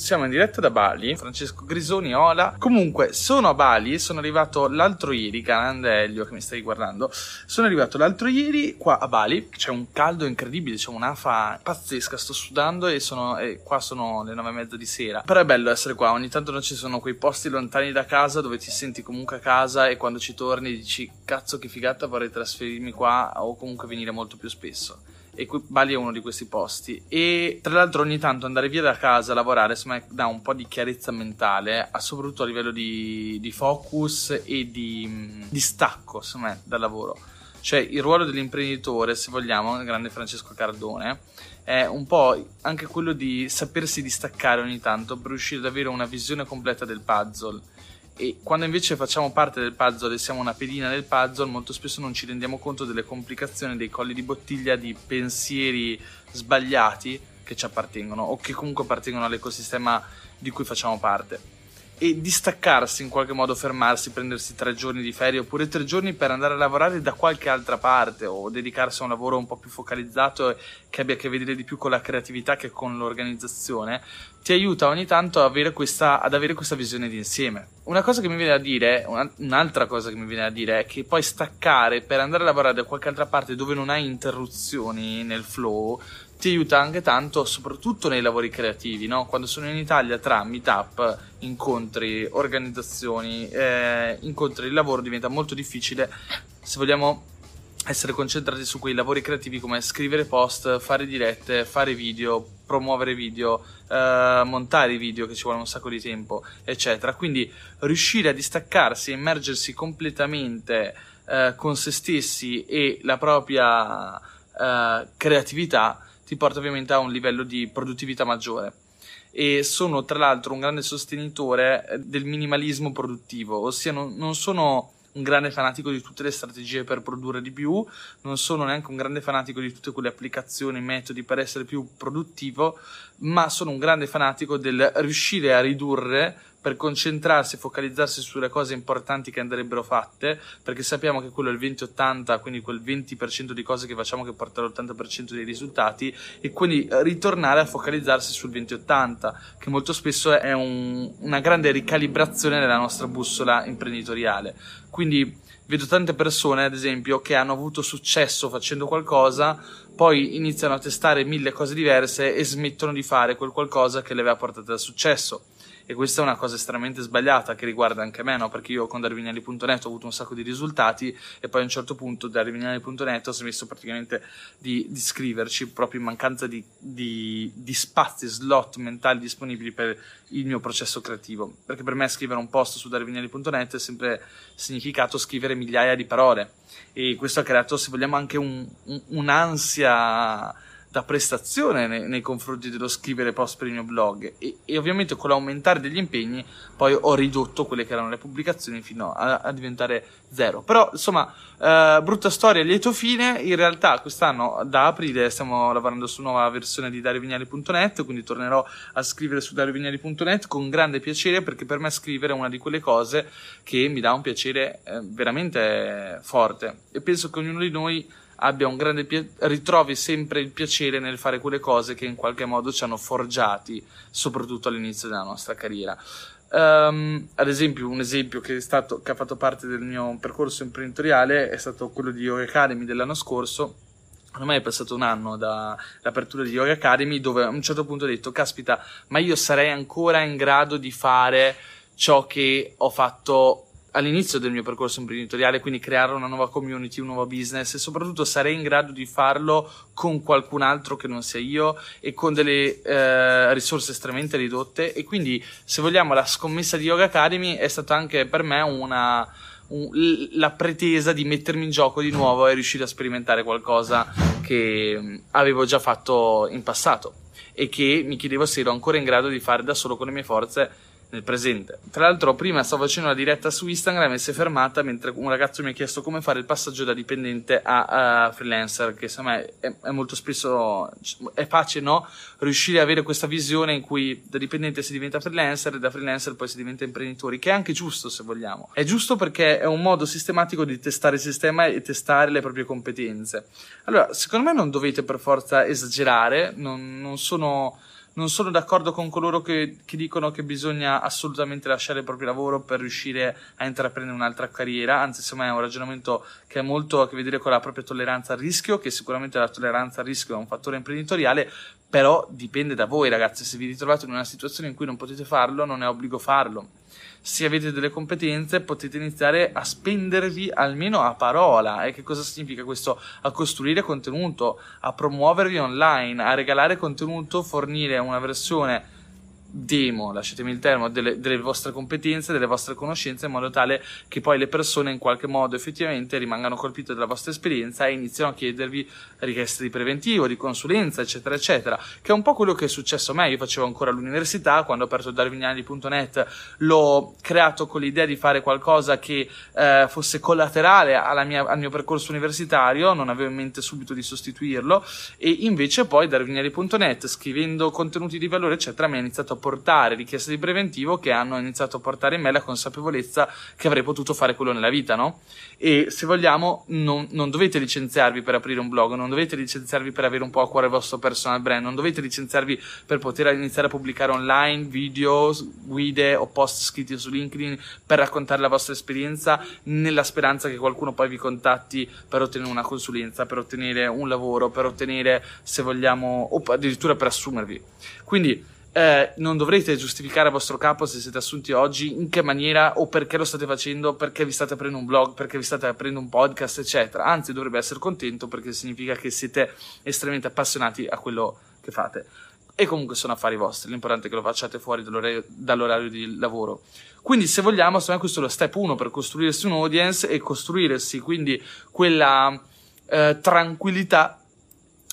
Siamo in diretta da Bali, Francesco Grisoni, Ola. Comunque, sono a Bali, sono arrivato l'altro ieri, grande Elio che mi stai guardando, sono arrivato l'altro ieri qua a Bali, c'è un caldo incredibile, c'è un'afa pazzesca, sto sudando e, sono, e qua sono le nove e mezza di sera. Però è bello essere qua, ogni tanto non ci sono quei posti lontani da casa dove ti senti comunque a casa e quando ci torni dici cazzo che figata vorrei trasferirmi qua o comunque venire molto più spesso e Bali è uno di questi posti. E tra l'altro ogni tanto andare via da casa a lavorare insomma dà un po' di chiarezza mentale soprattutto a livello di, di focus e di, di stacco insomma dal lavoro. Cioè il ruolo dell'imprenditore se vogliamo il grande Francesco Cardone è un po' anche quello di sapersi distaccare ogni tanto per riuscire ad avere una visione completa del puzzle e quando invece facciamo parte del puzzle e siamo una pedina del puzzle, molto spesso non ci rendiamo conto delle complicazioni, dei colli di bottiglia, di pensieri sbagliati che ci appartengono o che comunque appartengono all'ecosistema di cui facciamo parte e distaccarsi in qualche modo, fermarsi, prendersi tre giorni di ferie oppure tre giorni per andare a lavorare da qualche altra parte o dedicarsi a un lavoro un po' più focalizzato che abbia a che vedere di più con la creatività che con l'organizzazione, ti aiuta ogni tanto avere questa, ad avere questa visione d'insieme. Una cosa che mi viene da dire, un'altra cosa che mi viene da dire è che poi staccare per andare a lavorare da qualche altra parte dove non hai interruzioni nel flow ti aiuta anche tanto, soprattutto nei lavori creativi, no? Quando sono in Italia tra meetup, incontri, organizzazioni, eh, incontri, il lavoro diventa molto difficile se vogliamo essere concentrati su quei lavori creativi come scrivere post, fare dirette, fare video, promuovere video, eh, montare video che ci vuole un sacco di tempo, eccetera. Quindi riuscire a distaccarsi e immergersi completamente eh, con se stessi e la propria eh, creatività ti porta ovviamente a un livello di produttività maggiore. E sono tra l'altro un grande sostenitore eh, del minimalismo produttivo, ossia non, non sono un grande fanatico di tutte le strategie per produrre di più, non sono neanche un grande fanatico di tutte quelle applicazioni, metodi per essere più produttivo, ma sono un grande fanatico del riuscire a ridurre per concentrarsi e focalizzarsi sulle cose importanti che andrebbero fatte, perché sappiamo che quello è il 20-80, quindi quel 20% di cose che facciamo che porta all'80% dei risultati, e quindi ritornare a focalizzarsi sul 20-80, che molto spesso è un, una grande ricalibrazione della nostra bussola imprenditoriale. Quindi vedo tante persone, ad esempio, che hanno avuto successo facendo qualcosa, poi iniziano a testare mille cose diverse e smettono di fare quel qualcosa che le aveva portato al successo e questa è una cosa estremamente sbagliata che riguarda anche me, no? perché io con darvignali.net ho avuto un sacco di risultati e poi a un certo punto darvignali.net ho smesso praticamente di, di scriverci proprio in mancanza di, di, di spazi, slot mentali disponibili per il mio processo creativo, perché per me scrivere un post su darvignali.net è sempre significato scrivere migliaia di parole e questo ha creato, se vogliamo, anche un, un, un'ansia da prestazione nei, nei, confronti dello scrivere post per il mio blog. E, e, ovviamente con l'aumentare degli impegni poi ho ridotto quelle che erano le pubblicazioni fino a, a diventare zero. Però insomma eh, brutta storia lieto fine. In realtà quest'anno da aprile stiamo lavorando su nuova versione di dariovignali.net quindi tornerò a scrivere su dariovignali.net con grande piacere perché per me scrivere è una di quelle cose che mi dà un piacere eh, veramente forte. E penso che ognuno di noi abbia un grande pia- ritrovi sempre il piacere nel fare quelle cose che in qualche modo ci hanno forgiati, soprattutto all'inizio della nostra carriera. Um, ad esempio, un esempio che, stato, che ha fatto parte del mio percorso imprenditoriale è stato quello di Yoga Academy dell'anno scorso. Ormai è passato un anno dall'apertura di Yoga Academy dove a un certo punto ho detto, caspita, ma io sarei ancora in grado di fare ciò che ho fatto all'inizio del mio percorso imprenditoriale, quindi creare una nuova community, un nuovo business e soprattutto sarei in grado di farlo con qualcun altro che non sia io e con delle eh, risorse estremamente ridotte. E quindi se vogliamo la scommessa di Yoga Academy è stata anche per me una, un, la pretesa di mettermi in gioco di nuovo e riuscire a sperimentare qualcosa che mm, avevo già fatto in passato e che mi chiedevo se ero ancora in grado di fare da solo con le mie forze nel presente. Tra l'altro, prima stavo facendo una diretta su Instagram e si è fermata mentre un ragazzo mi ha chiesto come fare il passaggio da dipendente a, a freelancer, che secondo me è, è, molto spesso è facile, no? Riuscire ad avere questa visione in cui da dipendente si diventa freelancer e da freelancer poi si diventa imprenditori, che è anche giusto se vogliamo. È giusto perché è un modo sistematico di testare il sistema e testare le proprie competenze. Allora, secondo me non dovete per forza esagerare, non, non sono non sono d'accordo con coloro che, che, dicono che bisogna assolutamente lasciare il proprio lavoro per riuscire a intraprendere un'altra carriera, anzi secondo me è un ragionamento che ha molto a che vedere con la propria tolleranza al rischio, che sicuramente la tolleranza al rischio è un fattore imprenditoriale, però dipende da voi ragazzi, se vi ritrovate in una situazione in cui non potete farlo, non è obbligo farlo se avete delle competenze potete iniziare a spendervi almeno a parola. E che cosa significa questo? A costruire contenuto, a promuovervi online, a regalare contenuto, fornire una versione demo, lasciatemi il termine, delle, delle, vostre competenze, delle vostre conoscenze, in modo tale che poi le persone in qualche modo effettivamente rimangano colpite dalla vostra esperienza e iniziano a chiedervi richieste di preventivo, di consulenza, eccetera, eccetera, che è un po' quello che è successo a me. Io facevo ancora all'università, quando ho aperto darwiniani.net l'ho creato con l'idea di fare qualcosa che eh, fosse collaterale mia, al mio percorso universitario, non avevo in mente subito di sostituirlo e invece poi darwiniani.net, scrivendo contenuti di valore, eccetera, mi ha iniziato a portare richieste di preventivo che hanno iniziato a portare in me la consapevolezza che avrei potuto fare quello nella vita, no? E se vogliamo, non, non dovete licenziarvi per aprire un blog, non dovete licenziarvi per avere un po' a cuore il vostro personal brand, non dovete licenziarvi per poter iniziare a pubblicare online video, guide o post scritti su LinkedIn per raccontare la vostra esperienza nella speranza che qualcuno poi vi contatti per ottenere una consulenza, per ottenere un lavoro, per ottenere, se vogliamo, o addirittura per assumervi. Quindi eh, non dovrete giustificare a vostro capo se siete assunti oggi in che maniera o perché lo state facendo, perché vi state aprendo un blog, perché vi state aprendo un podcast, eccetera. Anzi, dovrebbe essere contento perché significa che siete estremamente appassionati a quello che fate. E comunque sono affari vostri, l'importante è che lo facciate fuori dall'orario, dall'orario di lavoro. Quindi, se vogliamo, secondo me questo è lo step 1 per costruirsi un audience e costruirsi quindi quella eh, tranquillità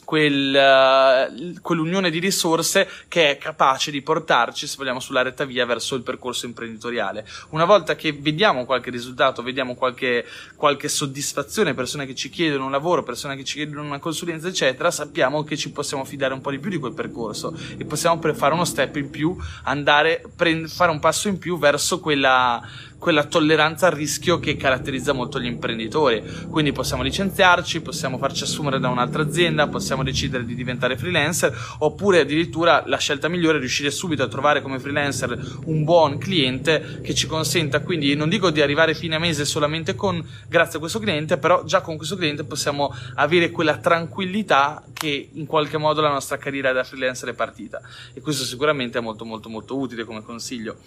quel, uh, quell'unione di risorse che è capace di portarci, se vogliamo, sulla retta via verso il percorso imprenditoriale. Una volta che vediamo qualche risultato, vediamo qualche, qualche soddisfazione, persone che ci chiedono un lavoro, persone che ci chiedono una consulenza, eccetera, sappiamo che ci possiamo fidare un po' di più di quel percorso e possiamo fare uno step in più, andare, prend- fare un passo in più verso quella quella tolleranza al rischio che caratterizza molto gli imprenditori. Quindi possiamo licenziarci, possiamo farci assumere da un'altra azienda, possiamo decidere di diventare freelancer, oppure addirittura la scelta migliore è riuscire subito a trovare come freelancer un buon cliente che ci consenta quindi, non dico di arrivare fine mese solamente con grazie a questo cliente, però già con questo cliente possiamo avere quella tranquillità che in qualche modo la nostra carriera da freelancer è partita. E questo sicuramente è molto molto molto utile come consiglio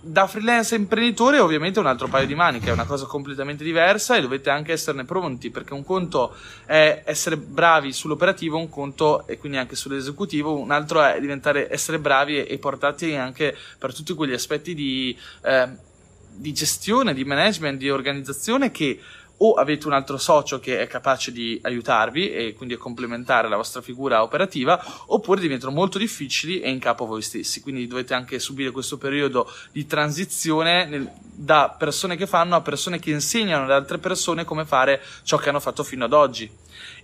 da freelance imprenditore ovviamente è un altro paio di maniche, è una cosa completamente diversa e dovete anche esserne pronti perché un conto è essere bravi sull'operativo, un conto e quindi anche sull'esecutivo, un altro è diventare, essere bravi e, e portati anche per tutti quegli aspetti di, eh, di gestione, di management, di organizzazione che o avete un altro socio che è capace di aiutarvi e quindi a complementare la vostra figura operativa, oppure diventano molto difficili e in capo voi stessi. Quindi dovete anche subire questo periodo di transizione nel, da persone che fanno a persone che insegnano ad altre persone come fare ciò che hanno fatto fino ad oggi.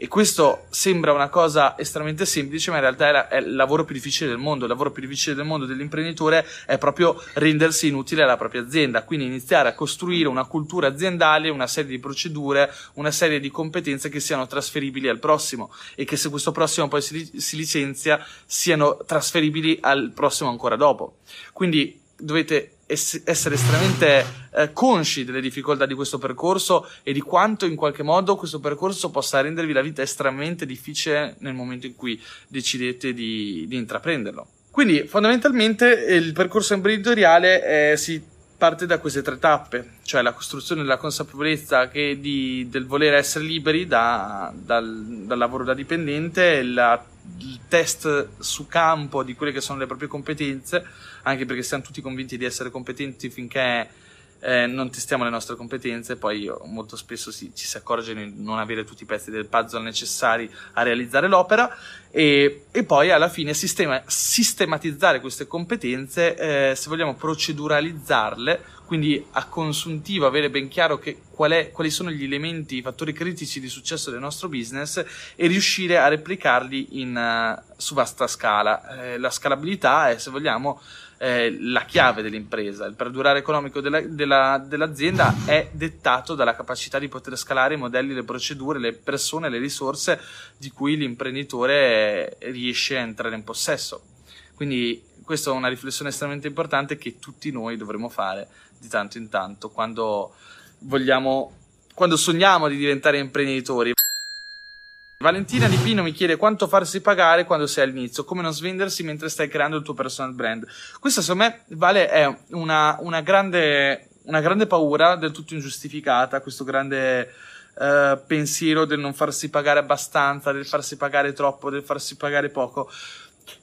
E questo sembra una cosa estremamente semplice, ma in realtà è, la, è, il lavoro più difficile del mondo. Il lavoro più difficile del mondo dell'imprenditore è proprio rendersi inutile alla propria azienda, quindi iniziare a costruire una cultura aziendale, una serie di procedure, una serie di competenze che siano trasferibili al prossimo e che se questo prossimo poi si, si licenzia siano trasferibili al prossimo ancora dopo. Quindi dovete essere estremamente eh, consci delle difficoltà di questo percorso e di quanto in qualche modo questo percorso possa rendervi la vita estremamente difficile nel momento in cui decidete di, di intraprenderlo. Quindi fondamentalmente il percorso imprenditoriale eh, si parte da queste tre tappe, cioè la costruzione della consapevolezza di, del voler essere liberi da, dal, dal, lavoro da dipendente, la, test su campo di quelle che sono le proprie competenze, anche perché siamo tutti convinti di essere competenti finché eh, non testiamo le nostre competenze, poi molto spesso si, ci si accorge di non avere tutti i pezzi del puzzle necessari a realizzare l'opera e, e poi alla fine sistema, sistematizzare queste competenze, eh, se vogliamo proceduralizzarle, quindi a consuntivo avere ben chiaro qual è, quali sono gli elementi, i fattori critici di successo del nostro business e riuscire a replicarli in, uh, su vasta scala. Eh, la scalabilità è, se vogliamo, eh, la chiave dell'impresa. Il perdurare economico della, della, dell'azienda è dettato dalla capacità di poter scalare i modelli, le procedure, le persone, le risorse di cui l'imprenditore riesce a entrare in possesso. Quindi questa è una riflessione estremamente importante che tutti noi dovremmo fare di tanto in tanto quando vogliamo, quando sogniamo di diventare imprenditori. Valentina Di Pino mi chiede quanto farsi pagare quando sei all'inizio, come non svendersi mentre stai creando il tuo personal brand. Questa secondo me vale è una, una, grande, una grande paura del tutto ingiustificata, questo grande uh, pensiero del non farsi pagare abbastanza, del farsi pagare troppo, del farsi pagare poco.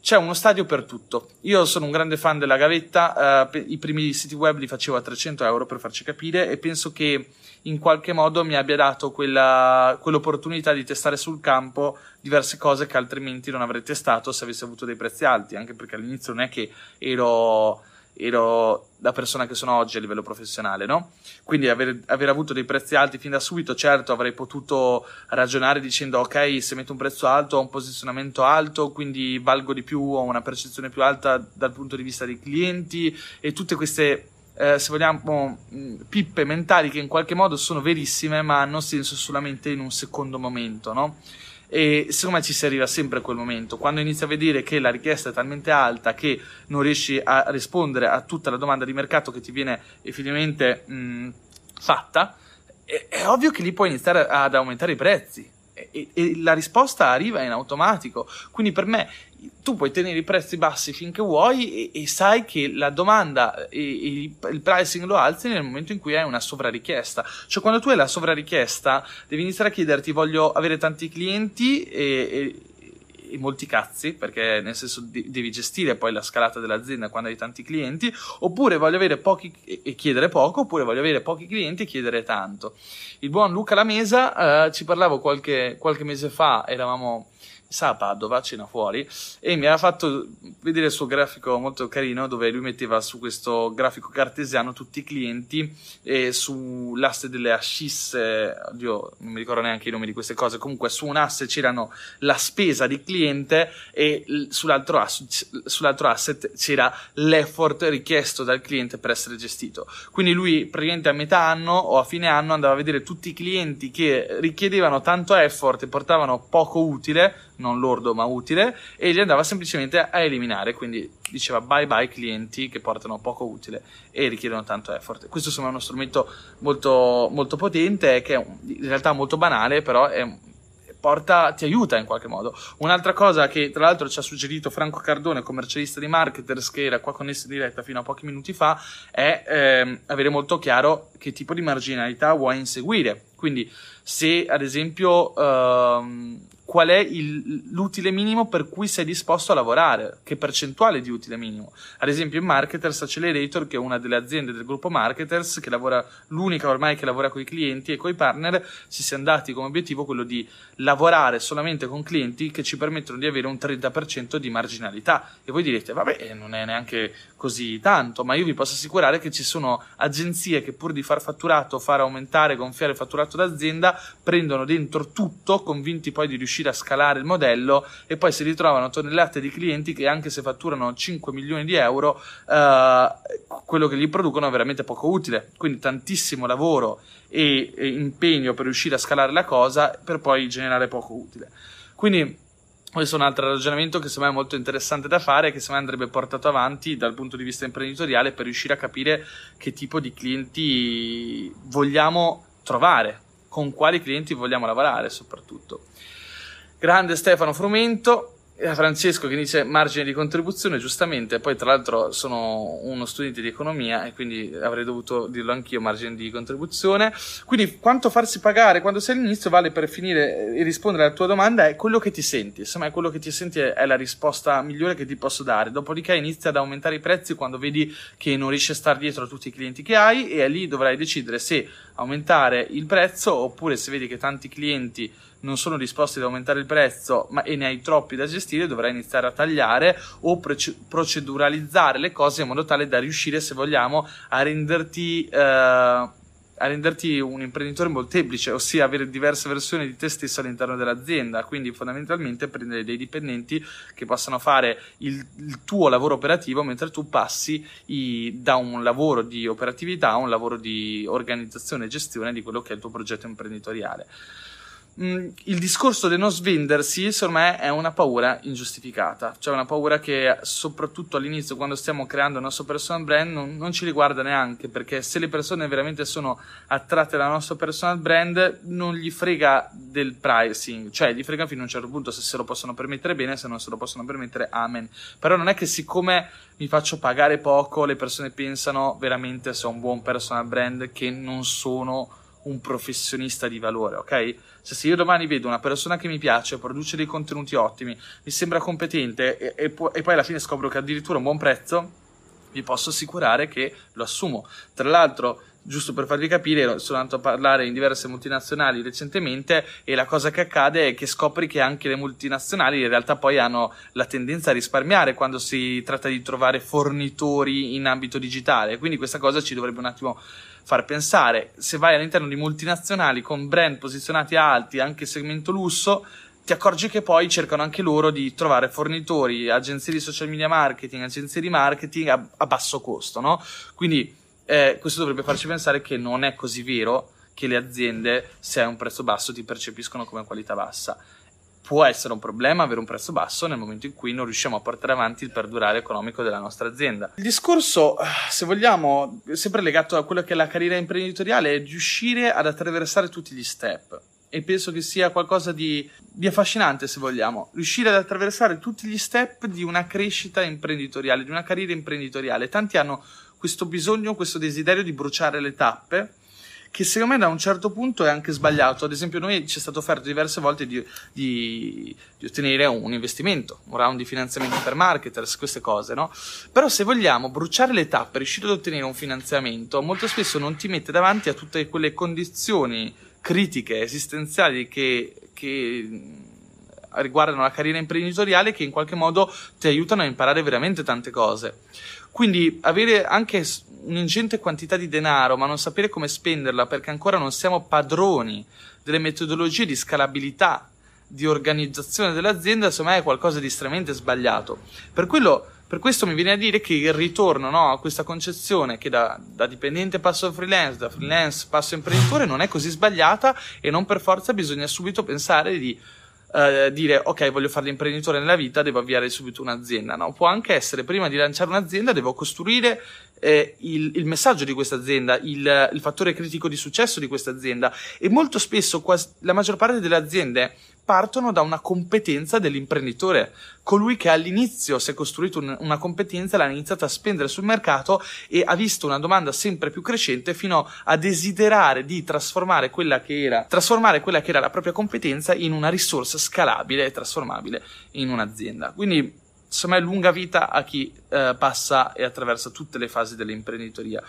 C'è uno stadio per tutto. Io sono un grande fan della gavetta, uh, i primi siti web li facevo a 300 euro per farci capire e penso che in qualche modo mi abbia dato quella, quell'opportunità di testare sul campo diverse cose che altrimenti non avrei testato se avessi avuto dei prezzi alti, anche perché all'inizio non è che ero, ero la persona che sono oggi a livello professionale, no? Quindi aver, aver, avuto dei prezzi alti fin da subito, certo avrei potuto ragionare dicendo ok, se metto un prezzo alto ho un posizionamento alto, quindi valgo di più, ho una percezione più alta dal punto di vista dei clienti e tutte queste eh, se vogliamo, pippe mentali che in qualche modo sono verissime, ma hanno senso solamente in un secondo momento, no? E secondo me ci si arriva sempre a quel momento, quando inizi a vedere che la richiesta è talmente alta che non riesci a rispondere a tutta la domanda di mercato che ti viene effettivamente mh, fatta, è, è ovvio che lì puoi iniziare ad aumentare i prezzi. E, e, la risposta arriva in automatico. Quindi per me tu puoi tenere i prezzi bassi finché vuoi e, e sai che la domanda e, e, il pricing lo alzi nel momento in cui hai una sovrarichiesta. Cioè quando tu hai la sovrarichiesta devi iniziare a chiederti voglio avere tanti clienti e, e molti cazzi, perché nel senso devi gestire poi la scalata dell'azienda quando hai tanti clienti, oppure voglio avere pochi e chiedere poco, oppure voglio avere pochi clienti e chiedere tanto. Il buon Luca Lamesa eh, ci parlavo qualche, qualche mese fa, eravamo sa a Padova, cena fuori, e mi ha fatto vedere il suo grafico molto carino dove lui metteva su questo grafico cartesiano tutti i clienti e sull'asse delle ascisse, oddio, non mi ricordo neanche i nomi di queste cose, comunque su un asse c'erano la spesa di cliente e sull'altro, asset, sull'altro asset c'era l'effort richiesto dal cliente per essere gestito. Quindi lui praticamente a metà anno o a fine anno andava a vedere tutti i clienti che richiedevano tanto effort e portavano poco utile non lordo ma utile, e li andava semplicemente a eliminare, quindi diceva bye bye clienti che portano poco utile e richiedono tanto effort. Questo insomma è uno strumento molto, molto potente, che è in realtà molto banale, però è, porta, ti aiuta in qualche modo. Un'altra cosa che tra l'altro ci ha suggerito Franco Cardone, commercialista di Marketers, che era qua connesso in diretta fino a pochi minuti fa, è ehm, avere molto chiaro che tipo di marginalità vuoi inseguire. Quindi se ad esempio ehm, qual è il, l'utile minimo per cui sei disposto a lavorare, che percentuale di utile minimo. Ad esempio in Marketers Accelerator, che è una delle aziende del gruppo Marketers, che lavora, l'unica ormai che lavora con i clienti e con i partner, ci siamo dati come obiettivo quello di lavorare solamente con clienti che ci permettono di avere un 30% di marginalità. E voi direte, vabbè, non è neanche così tanto, ma io vi posso assicurare che ci sono agenzie che pur di far fatturato, far aumentare, gonfiare il fatturato d'azienda, prendono dentro tutto, convinti poi di riuscire a scalare il modello e poi si ritrovano tonnellate di clienti che anche se fatturano 5 milioni di euro, eh, quello che gli producono è veramente poco utile. Quindi tantissimo lavoro e, e impegno per riuscire a scalare la cosa per poi generare poco utile. Quindi questo è un altro ragionamento che secondo me è molto interessante da fare e che secondo me andrebbe portato avanti dal punto di vista imprenditoriale per riuscire a capire che tipo di clienti vogliamo trovare, con quali clienti vogliamo lavorare soprattutto. Grande Stefano Frumento. Francesco che dice margine di contribuzione, giustamente, poi tra l'altro sono uno studente di economia e quindi avrei dovuto dirlo anch'io, margine di contribuzione. Quindi quanto farsi pagare quando sei all'inizio vale per finire e rispondere alla tua domanda è quello che ti senti, insomma è quello che ti senti è la risposta migliore che ti posso dare. Dopodiché inizia ad aumentare i prezzi quando vedi che non riesci a stare dietro a tutti i clienti che hai e lì dovrai decidere se aumentare il prezzo oppure se vedi che tanti clienti non sono disposti ad aumentare il prezzo ma, e ne hai troppi da gestire, dovrai iniziare a tagliare o proceduralizzare le cose in modo tale da riuscire, se vogliamo, a renderti... Eh, a renderti un imprenditore molteplice, ossia avere diverse versioni di te stesso all'interno dell'azienda, quindi fondamentalmente prendere dei dipendenti che possano fare il, il tuo lavoro operativo mentre tu passi i, da un lavoro di operatività a un lavoro di organizzazione e gestione di quello che è il tuo progetto imprenditoriale. Mm, il discorso del non svendersi, secondo me, è una paura ingiustificata. Cioè, una paura che, soprattutto all'inizio, quando stiamo creando il nostro personal brand, non, non, ci riguarda neanche. Perché se le persone veramente sono attratte dal nostro personal brand, non gli frega del pricing. Cioè, gli frega fino a un certo punto se se lo possono permettere bene, se non se lo possono permettere, amen. Però non è che siccome mi faccio pagare poco, le persone pensano veramente se ho un buon personal brand che non sono un professionista di valore, ok? Cioè, se io domani vedo una persona che mi piace, produce dei contenuti ottimi, mi sembra competente e, e, e poi alla fine scopro che addirittura un buon prezzo, vi posso assicurare che lo assumo. Tra l'altro, giusto per farvi capire, sono andato a parlare in diverse multinazionali recentemente e la cosa che accade è che scopri che anche le multinazionali in realtà poi hanno la tendenza a risparmiare quando si tratta di trovare fornitori in ambito digitale, quindi questa cosa ci dovrebbe un attimo far pensare. Se vai all'interno di multinazionali con brand posizionati alti, anche segmento lusso, ti accorgi che poi cercano anche loro di trovare fornitori, agenzie di social media marketing, agenzie di marketing a, a basso costo, no? Quindi eh, questo dovrebbe farci pensare che non è così vero che le aziende, se hai un prezzo basso, ti percepiscono come qualità bassa può essere un problema avere un prezzo basso nel momento in cui non riusciamo a portare avanti il perdurare economico della nostra azienda. Il discorso, se vogliamo, sempre legato a quello che è la carriera imprenditoriale, è riuscire ad attraversare tutti gli step. E penso che sia qualcosa di, di affascinante, se vogliamo, riuscire ad attraversare tutti gli step di una crescita imprenditoriale, di una carriera imprenditoriale. Tanti hanno questo bisogno, questo desiderio di bruciare le tappe che secondo me da un certo punto è anche sbagliato. Ad esempio, noi ci è stato offerto diverse volte di, di, di, ottenere un investimento, un round di finanziamento per marketers, queste cose, no? Però se vogliamo bruciare le tappe, riuscire ad ottenere un finanziamento, molto spesso non ti mette davanti a tutte quelle condizioni critiche, esistenziali che, che riguardano la carriera imprenditoriale che in qualche modo ti aiutano a imparare veramente tante cose. Quindi avere anche un'ingente quantità di denaro, ma non sapere come spenderla perché ancora non siamo padroni delle metodologie di scalabilità, di organizzazione dell'azienda, insomma è qualcosa di estremamente sbagliato. Per, quello, per questo mi viene a dire che il ritorno no, a questa concezione che da, da dipendente passo a freelance, da freelance passo a imprenditore non è così sbagliata e non per forza bisogna subito pensare di Uh, dire ok voglio fare l'imprenditore nella vita devo avviare subito un'azienda no? Può anche essere prima di lanciare un'azienda devo costruire eh, il, il, messaggio di questa azienda, il, il, fattore critico di successo di questa azienda. E molto spesso quasi, la maggior parte delle aziende partono da una competenza dell'imprenditore, colui che all'inizio si è costruito un, una competenza, l'ha iniziata a spendere sul mercato e ha visto una domanda sempre più crescente fino a desiderare di trasformare quella che era, quella che era la propria competenza in una risorsa scalabile e trasformabile in un'azienda. Quindi insomma è lunga vita a chi eh, passa e attraversa tutte le fasi dell'imprenditoria.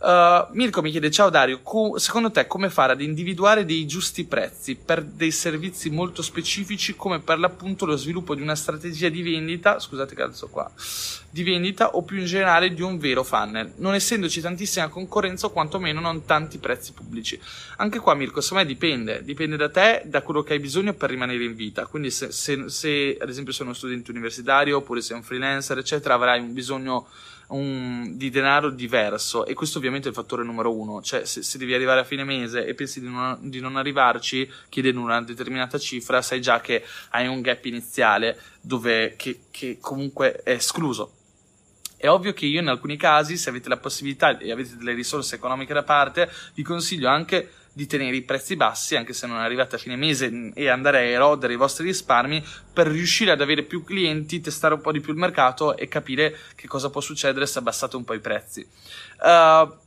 Uh, Mirko mi chiede: Ciao Dario, co- secondo te come fare ad individuare dei giusti prezzi per dei servizi molto specifici, come per l'appunto lo sviluppo di una strategia di vendita? Scusate, cazzo qua di vendita o più in generale di un vero funnel, non essendoci tantissima concorrenza o quantomeno non tanti prezzi pubblici. Anche qua, Mirko, secondo me dipende, dipende da te, da quello che hai bisogno per rimanere in vita. Quindi, se, se, se ad esempio sei uno studente universitario oppure sei un freelancer, eccetera, avrai un bisogno un, di denaro diverso e questo ovviamente è il fattore numero uno, cioè se, se devi arrivare a fine mese e pensi di non, di non, arrivarci chiedendo una determinata cifra, sai già che hai un gap iniziale dove, che, che comunque è escluso È ovvio che io in alcuni casi, se avete la possibilità e avete delle risorse economiche da parte, vi consiglio anche di tenere i prezzi bassi, anche se non arrivate a fine mese, e andare a erodere i vostri risparmi per riuscire ad avere più clienti, testare un po' di più il mercato e capire che cosa può succedere se abbassate un po' i prezzi. Uh,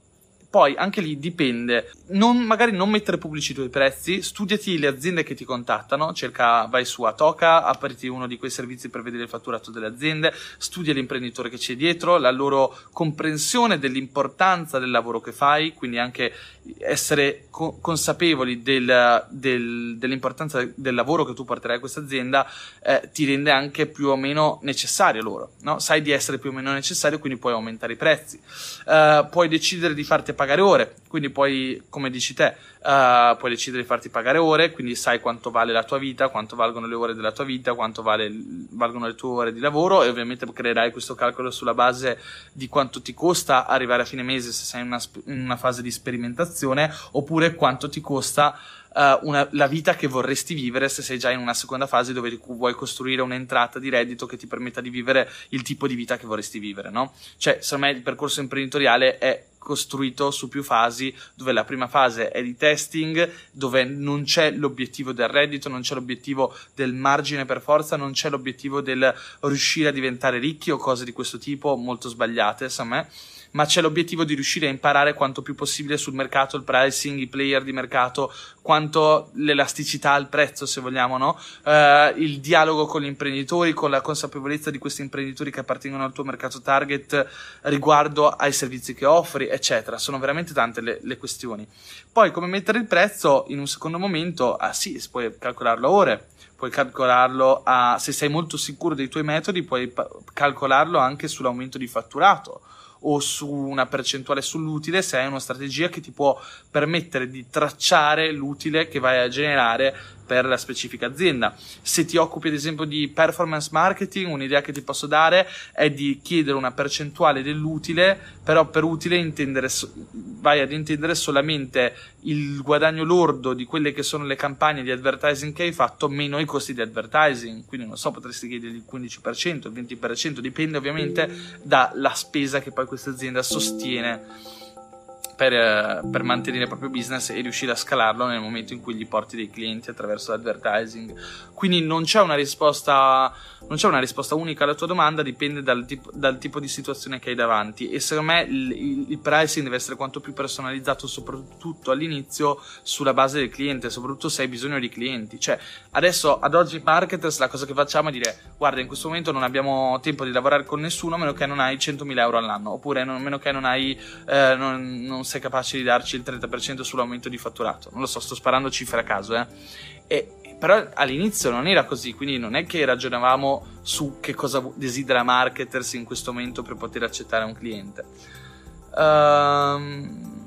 poi anche lì dipende, non, magari non mettere pubblici i tuoi prezzi, studiati le aziende che ti contattano, cerca, vai su Atoka, apriti uno di quei servizi per vedere il fatturato delle aziende, studia l'imprenditore che c'è dietro, la loro comprensione dell'importanza del lavoro che fai, quindi anche essere co- consapevoli del, del, dell'importanza del lavoro che tu porterai a questa azienda eh, ti rende anche più o meno necessario loro, no? sai di essere più o meno necessario, quindi puoi aumentare i prezzi, uh, puoi decidere di farti pagare ore, quindi puoi, come dici te, uh, puoi decidere di farti pagare ore, quindi sai quanto vale la tua vita, quanto valgono le ore della tua vita, quanto vale, valgono le tue ore di lavoro e ovviamente creerai questo calcolo sulla base di quanto ti costa arrivare a fine mese se sei in una, in una fase di sperimentazione oppure quanto ti costa uh, una, la vita che vorresti vivere se sei già in una seconda fase dove vuoi costruire un'entrata di reddito che ti permetta di vivere il tipo di vita che vorresti vivere, no? Cioè, secondo me il percorso imprenditoriale è costruito su più fasi, dove la prima fase è di testing, dove non c'è l'obiettivo del reddito, non c'è l'obiettivo del margine per forza, non c'è l'obiettivo del riuscire a diventare ricchi o cose di questo tipo molto sbagliate, secondo me ma c'è l'obiettivo di riuscire a imparare quanto più possibile sul mercato, il pricing, i player di mercato, quanto l'elasticità al prezzo, se vogliamo, no? Uh, il dialogo con gli imprenditori, con la consapevolezza di questi imprenditori che appartengono al tuo mercato target riguardo ai servizi che offri, eccetera. Sono veramente tante le, le questioni. Poi, come mettere il prezzo in un secondo momento? Ah sì, puoi calcolarlo a ore, puoi calcolarlo a, se sei molto sicuro dei tuoi metodi, puoi calcolarlo anche sull'aumento di fatturato o su una percentuale sull'utile se hai una strategia che ti può permettere di tracciare l'utile che vai a generare per la specifica azienda. Se ti occupi ad esempio di performance marketing, un'idea che ti posso dare è di chiedere una percentuale dell'utile, però per utile intendere, vai ad intendere solamente il guadagno lordo di quelle che sono le campagne di advertising che hai fatto meno i costi di advertising. Quindi non so, potresti chiedere il 15%, il 20%, dipende ovviamente dalla spesa che poi questa azienda sostiene per, eh, per, mantenere il proprio business e riuscire a scalarlo nel momento in cui gli porti dei clienti attraverso l'advertising. Quindi non c'è una risposta, c'è una risposta unica alla tua domanda, dipende dal tipo, dal tipo di situazione che hai davanti. E secondo me il, il, il, pricing deve essere quanto più personalizzato, soprattutto all'inizio, sulla base del cliente, soprattutto se hai bisogno di clienti. Cioè, adesso ad oggi marketers la cosa che facciamo è dire: guarda, in questo momento non abbiamo tempo di lavorare con nessuno a meno che non hai 100.000 euro all'anno, oppure a meno che non hai. Eh, non, non sei capace di darci il 30% sull'aumento di fatturato. Non lo so, sto sparando cifre a caso, eh. E, però all'inizio non era così, quindi non è che ragionavamo su che cosa desidera marketers in questo momento per poter accettare un cliente. Um,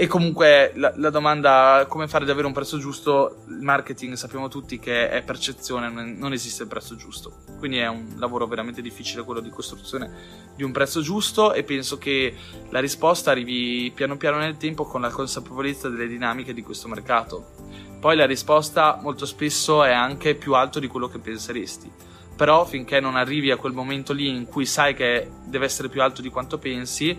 e comunque la, la, domanda come fare ad avere un prezzo giusto, il marketing sappiamo tutti che è percezione, non esiste il prezzo giusto. Quindi è un lavoro veramente difficile quello di costruzione di un prezzo giusto e penso che la risposta arrivi piano piano nel tempo con la consapevolezza delle dinamiche di questo mercato. Poi la risposta molto spesso è anche più alto di quello che penseresti. Però finché non arrivi a quel momento lì in cui sai che deve essere più alto di quanto pensi,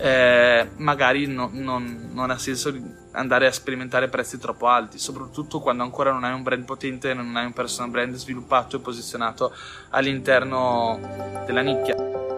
eh, magari no, non, non, ha senso andare a sperimentare prezzi troppo alti, soprattutto quando ancora non hai un brand potente, non hai un personal brand sviluppato e posizionato all'interno della nicchia.